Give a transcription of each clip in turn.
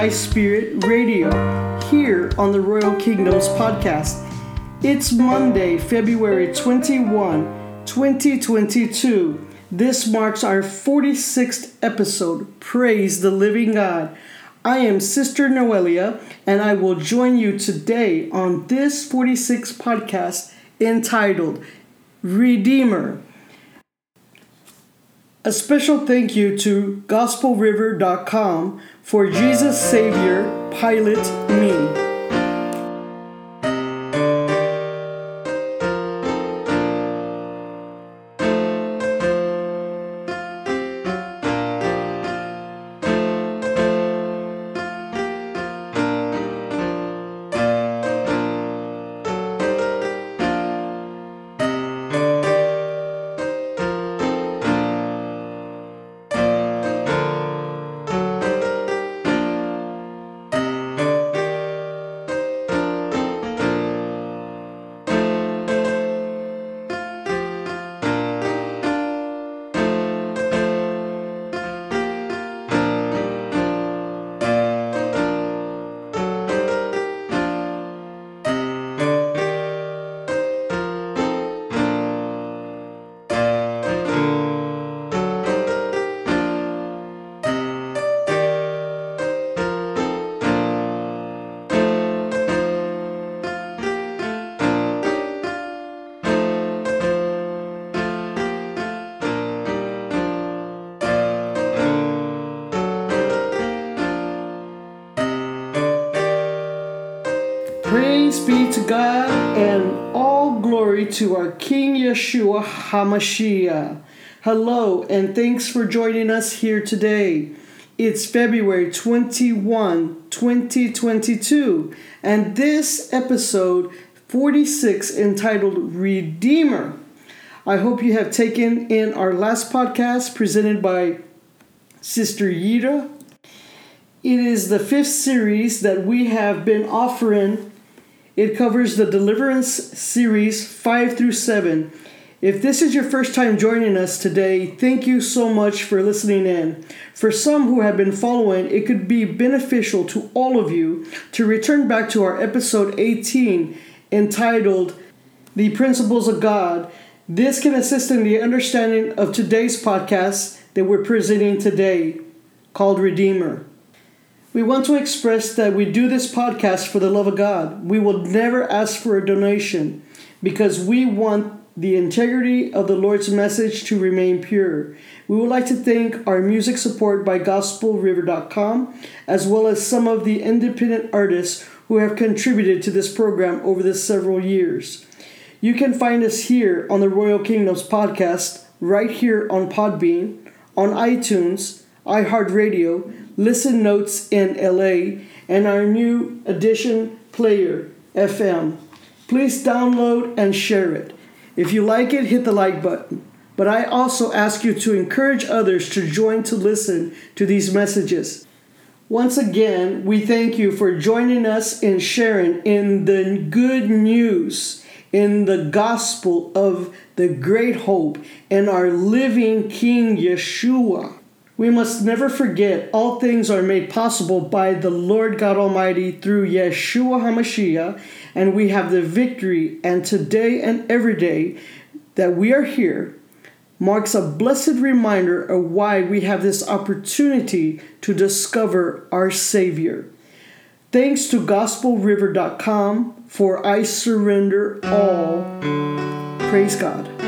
Thy Spirit Radio here on the Royal Kingdoms podcast. It's Monday, February 21, 2022. This marks our 46th episode. Praise the living God. I am Sister Noelia, and I will join you today on this 46th podcast entitled Redeemer. A special thank you to GospelRiver.com for Jesus Savior Pilot Me. To our King Yeshua HaMashiach. Hello and thanks for joining us here today. It's February 21, 2022, and this episode 46 entitled Redeemer. I hope you have taken in our last podcast presented by Sister Yida. It is the fifth series that we have been offering it covers the Deliverance series 5 through 7. If this is your first time joining us today, thank you so much for listening in. For some who have been following, it could be beneficial to all of you to return back to our episode 18 entitled The Principles of God. This can assist in the understanding of today's podcast that we're presenting today called Redeemer. We want to express that we do this podcast for the love of God. We will never ask for a donation because we want the integrity of the Lord's message to remain pure. We would like to thank our music support by gospelriver.com as well as some of the independent artists who have contributed to this program over the several years. You can find us here on the Royal Kingdoms podcast right here on Podbean, on iTunes, iHeartRadio, Listen Notes in LA, and our new edition player, FM. Please download and share it. If you like it, hit the like button. But I also ask you to encourage others to join to listen to these messages. Once again, we thank you for joining us in sharing in the good news, in the gospel of the great hope, and our living King Yeshua. We must never forget all things are made possible by the Lord God Almighty through Yeshua HaMashiach, and we have the victory. And today and every day that we are here marks a blessed reminder of why we have this opportunity to discover our Savior. Thanks to GospelRiver.com for I surrender all. Praise God.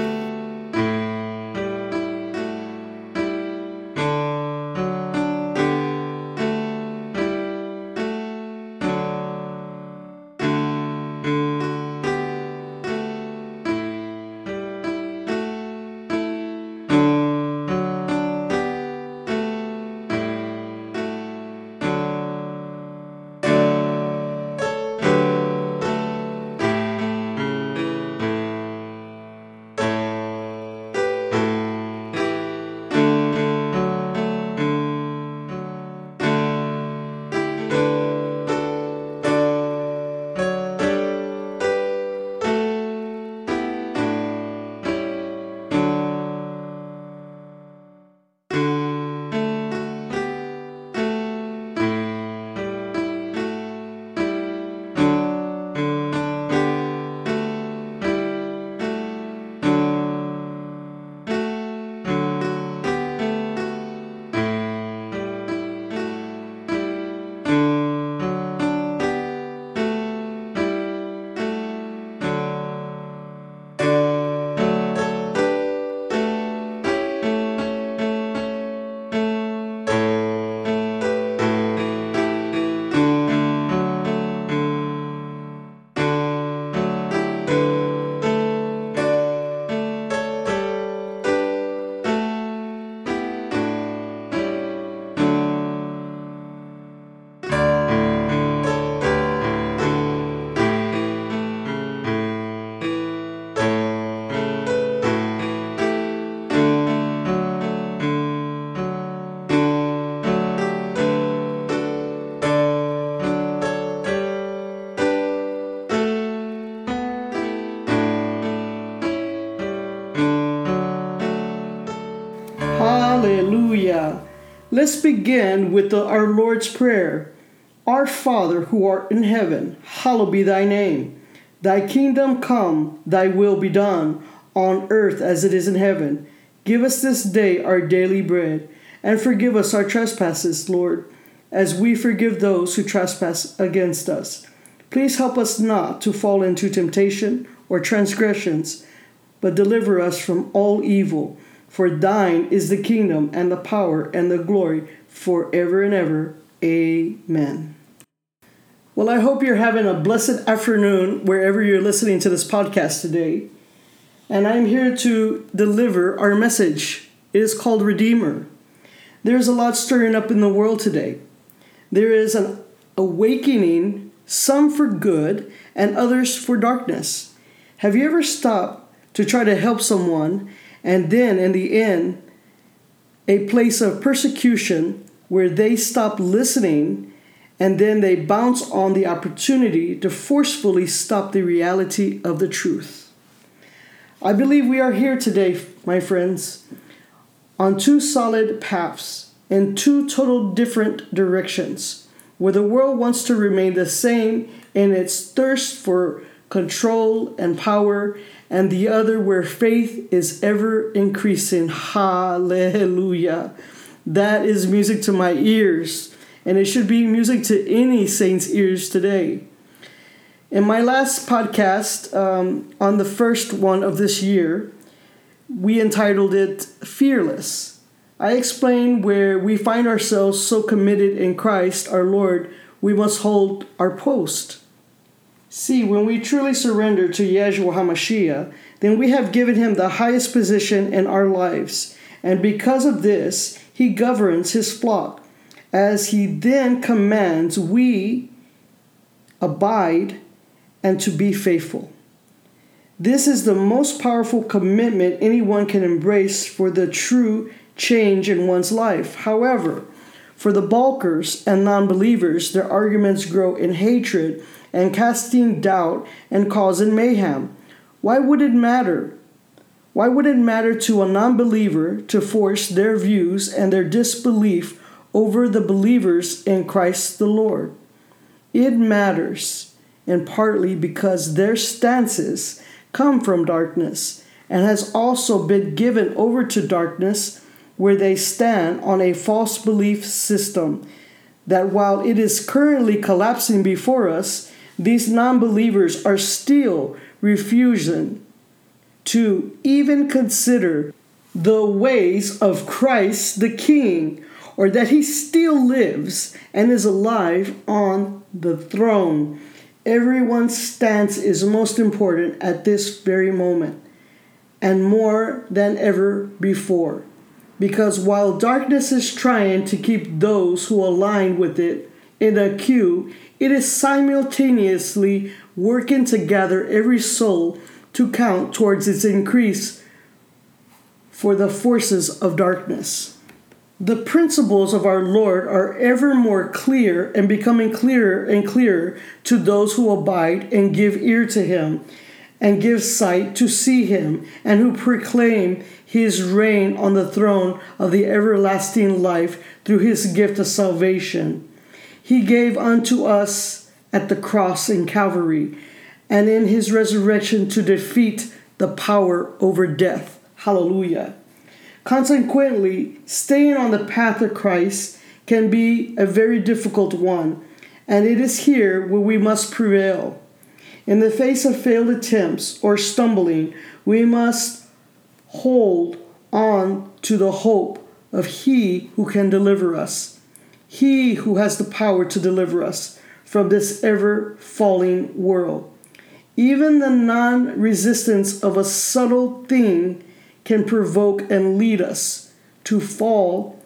Let's begin with the, our Lord's Prayer. Our Father who art in heaven, hallowed be thy name. Thy kingdom come, thy will be done, on earth as it is in heaven. Give us this day our daily bread, and forgive us our trespasses, Lord, as we forgive those who trespass against us. Please help us not to fall into temptation or transgressions, but deliver us from all evil. For thine is the kingdom and the power and the glory forever and ever. Amen. Well, I hope you're having a blessed afternoon wherever you're listening to this podcast today. And I'm here to deliver our message. It is called Redeemer. There's a lot stirring up in the world today. There is an awakening, some for good and others for darkness. Have you ever stopped to try to help someone and then in the end, a place of persecution where they stop listening and then they bounce on the opportunity to forcefully stop the reality of the truth. I believe we are here today, my friends, on two solid paths in two total different directions, where the world wants to remain the same in its thirst for control and power, and the other where faith is ever increasing. Hallelujah. That is music to my ears and it should be music to any saint's ears today. In my last podcast, um, on the first one of this year, we entitled it Fearless. I explained where we find ourselves so committed in Christ our Lord, we must hold our post. See, when we truly surrender to Yeshua HaMashiach, then we have given him the highest position in our lives. And because of this, he governs his flock as he then commands we abide and to be faithful. This is the most powerful commitment anyone can embrace for the true change in one's life. However, for the balkers and non believers, their arguments grow in hatred and casting doubt and causing mayhem. Why would it matter? Why would it matter to a non believer to force their views and their disbelief over the believers in Christ the Lord. It matters, and partly because their stances come from darkness and has also been given over to darkness where they stand on a false belief system that while it is currently collapsing before us, these non believers are still refusing to even consider the ways of Christ the King or that he still lives and is alive on the throne. Everyone's stance is most important at this very moment and more than ever before. Because while darkness is trying to keep those who align with it in a queue, it is simultaneously working to gather every soul to count towards its increase for the forces of darkness. The principles of our Lord are ever more clear and becoming clearer and clearer to those who abide and give ear to Him, and give sight to see Him, and who proclaim His reign on the throne of the everlasting life through His gift of salvation. He gave unto us at the cross in Calvary, and in His resurrection to defeat the power over death. Hallelujah. Consequently, staying on the path of Christ can be a very difficult one, and it is here where we must prevail. In the face of failed attempts or stumbling, we must hold on to the hope of He who can deliver us, He who has the power to deliver us from this ever falling world. Even the non resistance of a subtle thing can provoke and lead us to fall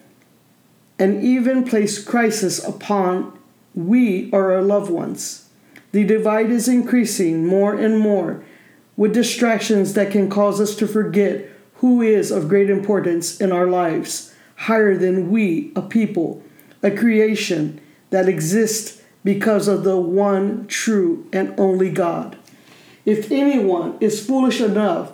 and even place crisis upon we or our loved ones. The divide is increasing more and more with distractions that can cause us to forget who is of great importance in our lives, higher than we, a people, a creation that exists because of the one true and only God. If anyone is foolish enough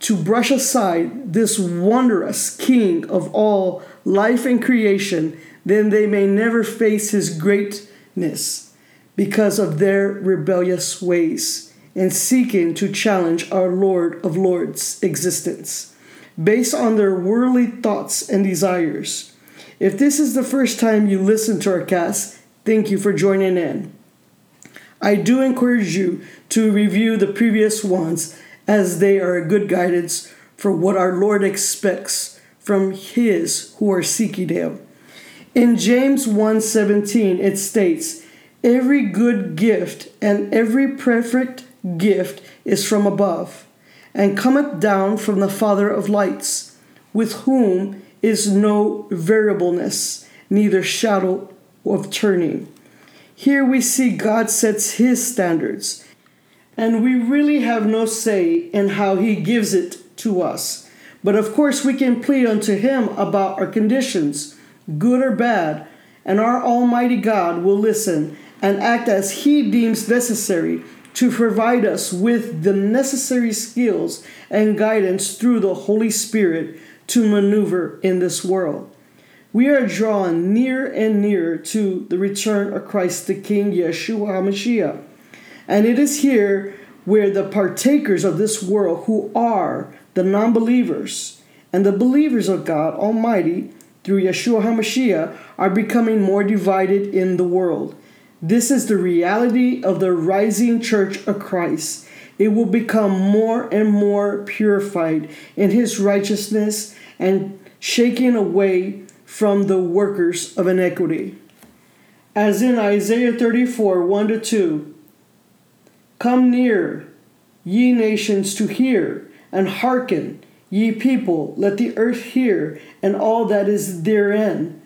to brush aside this wondrous King of all life and creation, then they may never face his greatness because of their rebellious ways and seeking to challenge our Lord of Lords' existence based on their worldly thoughts and desires. If this is the first time you listen to our cast, thank you for joining in. I do encourage you to review the previous ones as they are a good guidance for what our Lord expects from his who are seeking him. In James 1:17 it states, "Every good gift and every perfect gift is from above, and cometh down from the Father of lights, with whom is no variableness, neither shadow of turning." Here we see God sets his standards, and we really have no say in how he gives it to us. But of course, we can plead unto him about our conditions, good or bad, and our Almighty God will listen and act as he deems necessary to provide us with the necessary skills and guidance through the Holy Spirit to maneuver in this world. We are drawn near and nearer to the return of Christ the King, Yeshua HaMashiach. And it is here where the partakers of this world, who are the non believers, and the believers of God Almighty through Yeshua HaMashiach, are becoming more divided in the world. This is the reality of the rising church of Christ. It will become more and more purified in his righteousness and shaken away from the workers of iniquity. As in Isaiah 34 1 to 2 Come near, ye nations, to hear, and hearken, ye people, let the earth hear, and all that is therein,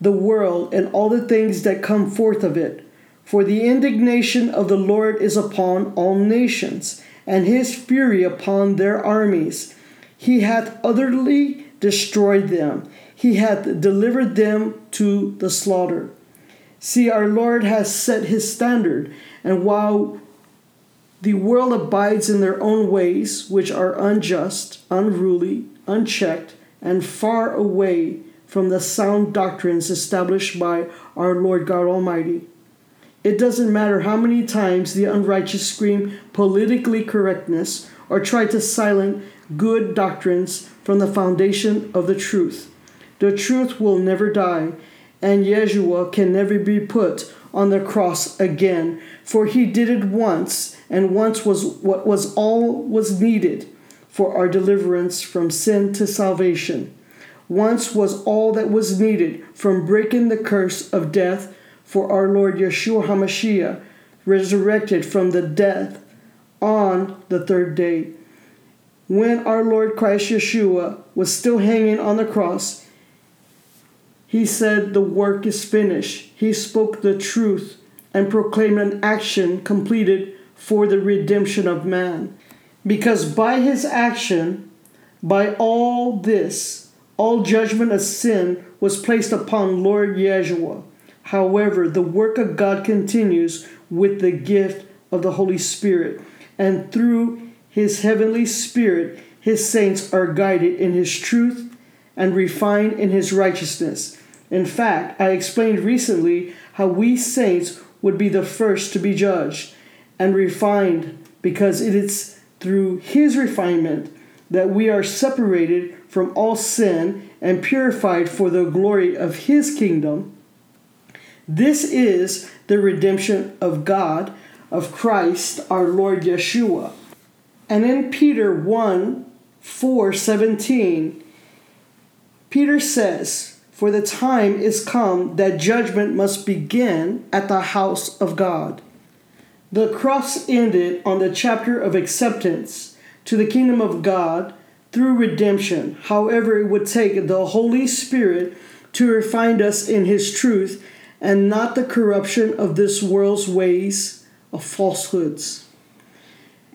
the world, and all the things that come forth of it. For the indignation of the Lord is upon all nations, and his fury upon their armies. He hath utterly destroyed them he hath delivered them to the slaughter. See, our Lord has set his standard, and while the world abides in their own ways, which are unjust, unruly, unchecked, and far away from the sound doctrines established by our Lord God Almighty. It doesn't matter how many times the unrighteous scream politically correctness or try to silence good doctrines from the foundation of the truth. The truth will never die, and Yeshua can never be put on the cross again, for he did it once, and once was what was all was needed for our deliverance from sin to salvation. Once was all that was needed from breaking the curse of death for our Lord Yeshua HaMashiach, resurrected from the death on the third day. When our Lord Christ Yeshua was still hanging on the cross, he said, The work is finished. He spoke the truth and proclaimed an action completed for the redemption of man. Because by his action, by all this, all judgment of sin was placed upon Lord Yeshua. However, the work of God continues with the gift of the Holy Spirit, and through his heavenly Spirit, his saints are guided in his truth and refined in his righteousness. In fact, I explained recently how we saints would be the first to be judged and refined because it is through his refinement that we are separated from all sin and purified for the glory of his kingdom. This is the redemption of God, of Christ our Lord Yeshua. And in Peter 1 4 17, Peter says, For the time is come that judgment must begin at the house of God. The cross ended on the chapter of acceptance to the kingdom of God through redemption. However, it would take the Holy Spirit to refine us in His truth and not the corruption of this world's ways of falsehoods.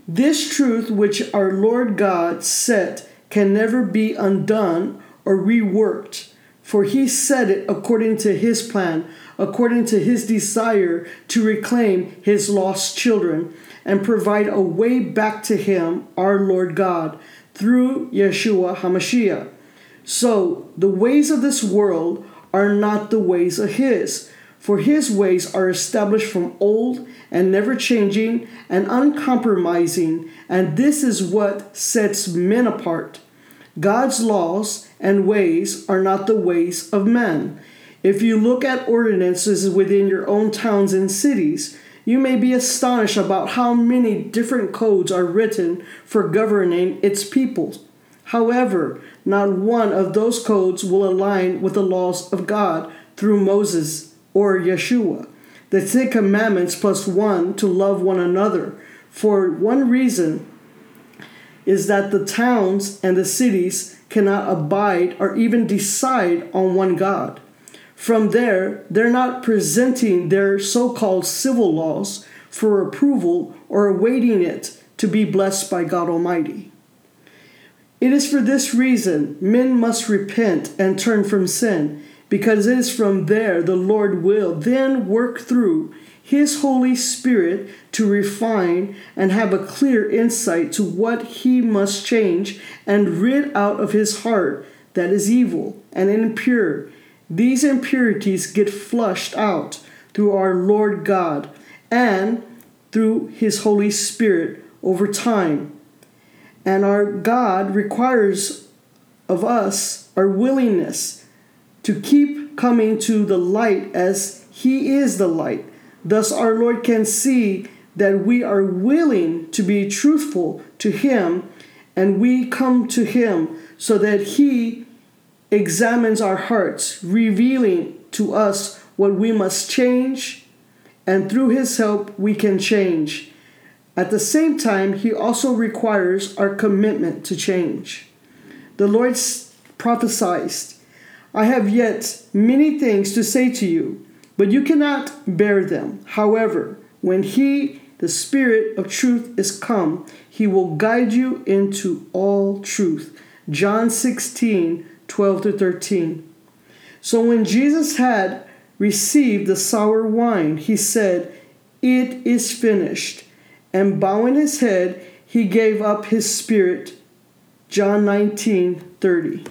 This truth, which our Lord God set, can never be undone or reworked, for he said it according to his plan, according to his desire to reclaim his lost children and provide a way back to him, our Lord God, through Yeshua HaMashiach. So the ways of this world are not the ways of his, for his ways are established from old and never changing and uncompromising, and this is what sets men apart. God's laws and ways are not the ways of men. If you look at ordinances within your own towns and cities, you may be astonished about how many different codes are written for governing its people. However, not one of those codes will align with the laws of God through Moses or Yeshua. The Ten Commandments plus one to love one another. For one reason is that the towns and the cities cannot abide or even decide on one God. From there, they're not presenting their so called civil laws for approval or awaiting it to be blessed by God Almighty. It is for this reason men must repent and turn from sin, because it is from there the Lord will then work through His Holy Spirit to refine and have a clear insight to what He must change and rid out of His heart that is evil and impure these impurities get flushed out through our Lord God and through His Holy Spirit over time. And our God requires of us our willingness to keep coming to the light as He is the light. Thus, our Lord can see that we are willing to be truthful to Him and we come to Him so that He examines our hearts, revealing to us what we must change, and through His help, we can change. At the same time, He also requires our commitment to change. The Lord prophesied, I have yet many things to say to you, but you cannot bear them. However, when He, the Spirit of truth, is come, He will guide you into all truth. John 16, 12 to 13. So when Jesus had received the sour wine, he said, It is finished. And bowing his head, he gave up his spirit. John 19 30.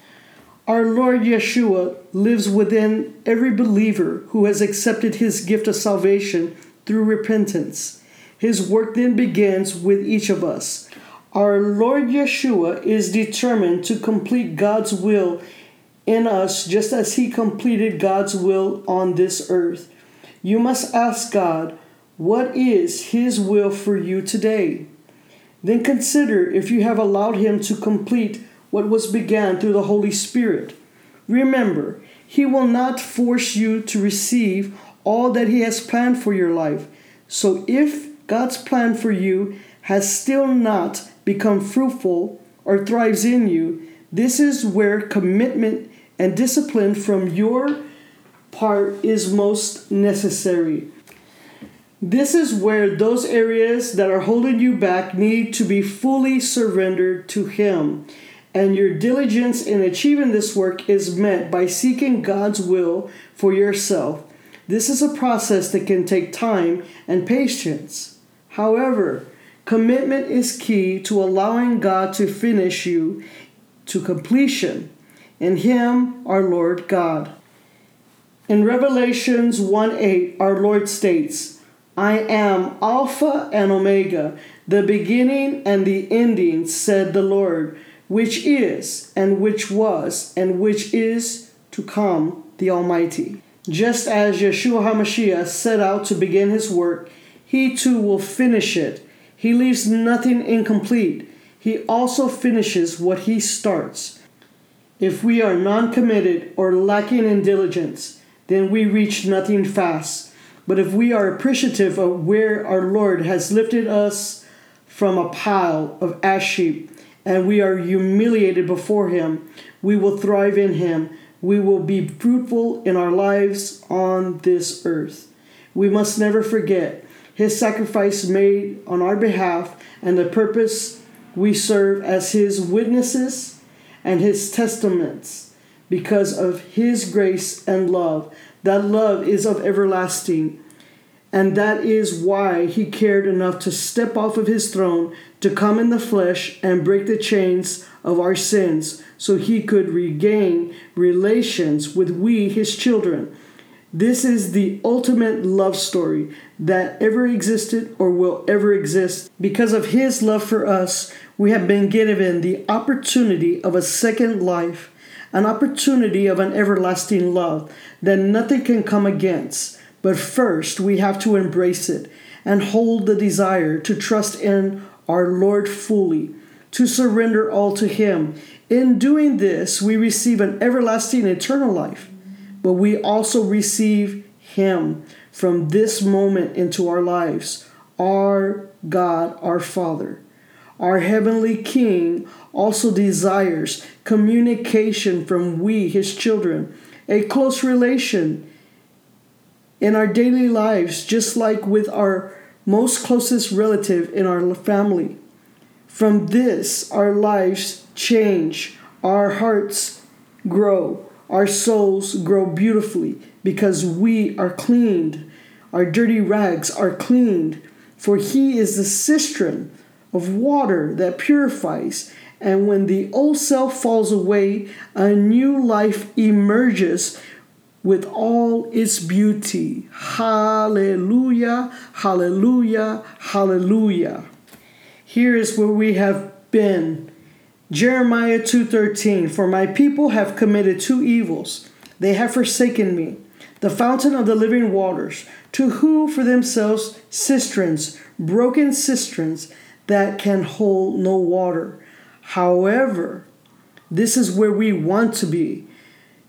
Our Lord Yeshua lives within every believer who has accepted his gift of salvation through repentance. His work then begins with each of us. Our Lord Yeshua is determined to complete God's will in us just as He completed God's will on this earth. You must ask God, what is His will for you today? Then consider if you have allowed Him to complete what was began through the Holy Spirit. Remember, He will not force you to receive all that He has planned for your life. So if God's plan for you has still not become fruitful or thrives in you, this is where commitment and discipline from your part is most necessary. This is where those areas that are holding you back need to be fully surrendered to Him. And your diligence in achieving this work is met by seeking God's will for yourself. This is a process that can take time and patience. However, Commitment is key to allowing God to finish you to completion in Him, our Lord God. In Revelations 1 8, our Lord states, I am Alpha and Omega, the beginning and the ending, said the Lord, which is, and which was, and which is to come, the Almighty. Just as Yeshua HaMashiach set out to begin his work, he too will finish it he leaves nothing incomplete. He also finishes what he starts. If we are non committed or lacking in diligence, then we reach nothing fast. But if we are appreciative of where our Lord has lifted us from a pile of ash heap, and we are humiliated before Him, we will thrive in Him. We will be fruitful in our lives on this earth. We must never forget his sacrifice made on our behalf and the purpose we serve as his witnesses and his testaments because of his grace and love. That love is of everlasting. And that is why he cared enough to step off of his throne to come in the flesh and break the chains of our sins so he could regain relations with we, his children. This is the ultimate love story that ever existed or will ever exist. Because of his love for us, we have been given the opportunity of a second life, an opportunity of an everlasting love that nothing can come against. But first, we have to embrace it and hold the desire to trust in our Lord fully, to surrender all to Him. In doing this, we receive an everlasting eternal life, but we also receive Him from this moment into our lives. Our God, our Father, our Heavenly King also desires communication from we, His children, a close relation in our daily lives, just like with our most closest relative in our family. From this, our lives change, our hearts grow, our souls grow beautifully because we are cleaned. Our dirty rags are cleaned, for He is the cistern of water that purifies. And when the old self falls away, a new life emerges with all its beauty. Hallelujah, hallelujah, hallelujah. Here is where we have been. Jeremiah 2:13 For my people have committed two evils. They have forsaken me, the fountain of the living waters, to who for themselves cisterns, broken cisterns that can hold no water. However, this is where we want to be.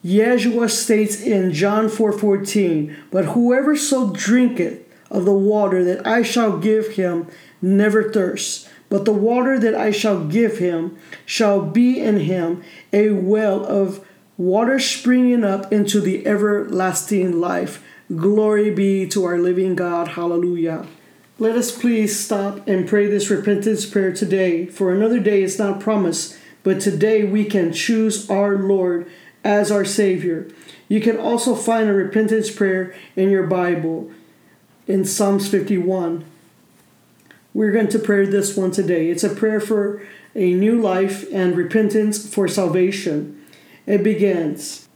Yeshua states in John 4:14, "But whoever so drinketh of the water that I shall give him never thirsts, but the water that I shall give him shall be in him a well of water springing up into the everlasting life." Glory be to our living God. Hallelujah. Let us please stop and pray this repentance prayer today, for another day is not promised, but today we can choose our Lord as our Savior. You can also find a repentance prayer in your Bible in Psalms 51. We're going to pray this one today. It's a prayer for a new life and repentance for salvation. It begins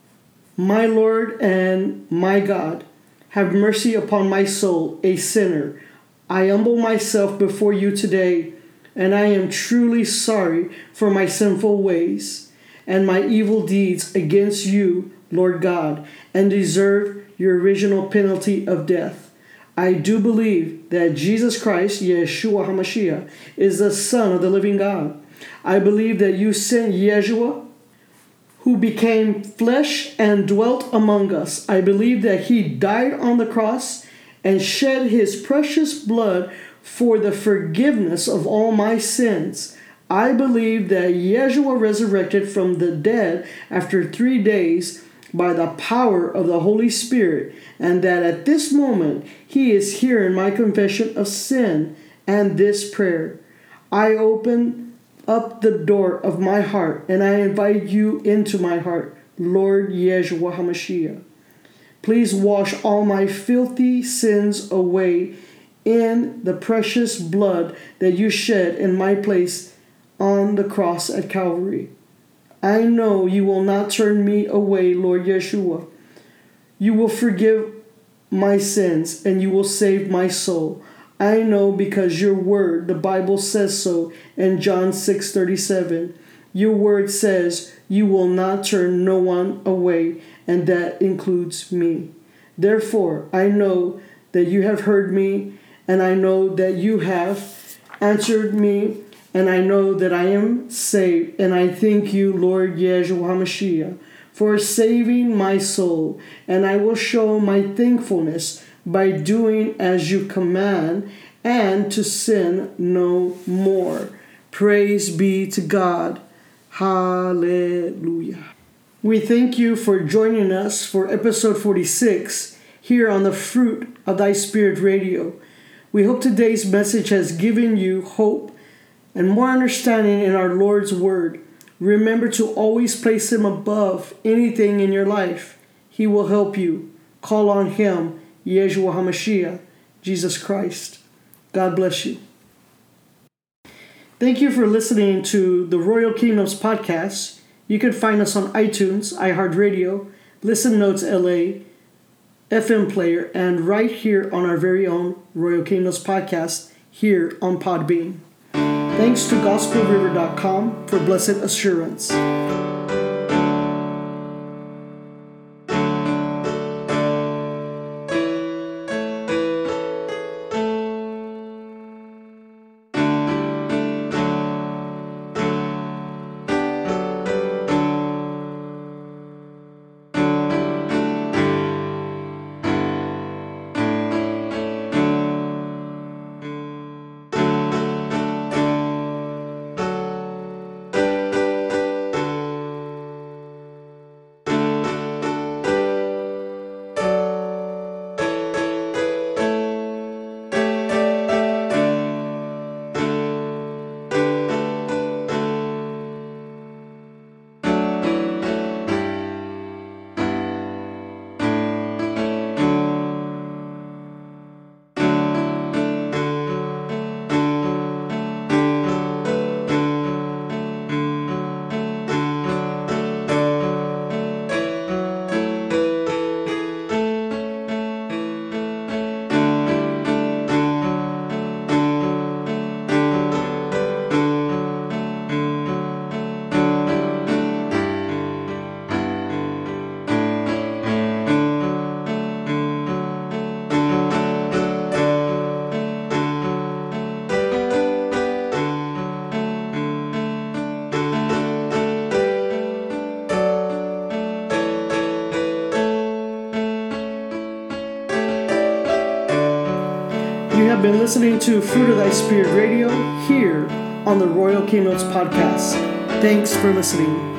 My Lord and my God, have mercy upon my soul, a sinner. I humble myself before you today, and I am truly sorry for my sinful ways and my evil deeds against you, Lord God, and deserve your original penalty of death. I do believe that Jesus Christ, Yeshua HaMashiach, is the Son of the living God. I believe that you sent Yeshua, who became flesh and dwelt among us. I believe that he died on the cross and shed his precious blood for the forgiveness of all my sins. I believe that Yeshua resurrected from the dead after three days by the power of the Holy Spirit, and that at this moment he is here in my confession of sin and this prayer. I open up the door of my heart and I invite you into my heart, Lord Yeshua HaMashiach. Please wash all my filthy sins away in the precious blood that you shed in my place on the cross at Calvary. I know you will not turn me away, Lord Yeshua. You will forgive my sins and you will save my soul. I know because your word, the Bible says so in John 6 37. Your word says you will not turn no one away, and that includes me. Therefore, I know that you have heard me, and I know that you have answered me and I know that I am saved. And I thank you, Lord Yeshua HaMashiach, for saving my soul. And I will show my thankfulness by doing as you command and to sin no more. Praise be to God. Hallelujah. We thank you for joining us for episode 46 here on the Fruit of Thy Spirit Radio. We hope today's message has given you hope and more understanding in our Lord's Word. Remember to always place Him above anything in your life. He will help you. Call on Him, Yeshua HaMashiach, Jesus Christ. God bless you. Thank you for listening to the Royal Kingdoms podcast. You can find us on iTunes, iHeartRadio, Listen Notes LA, FM Player, and right here on our very own Royal Kingdoms podcast here on Podbean. Thanks to GospelRiver.com for blessed assurance. To Fruit of Thy Spirit Radio here on the Royal Kingdoms Podcast. Thanks for listening.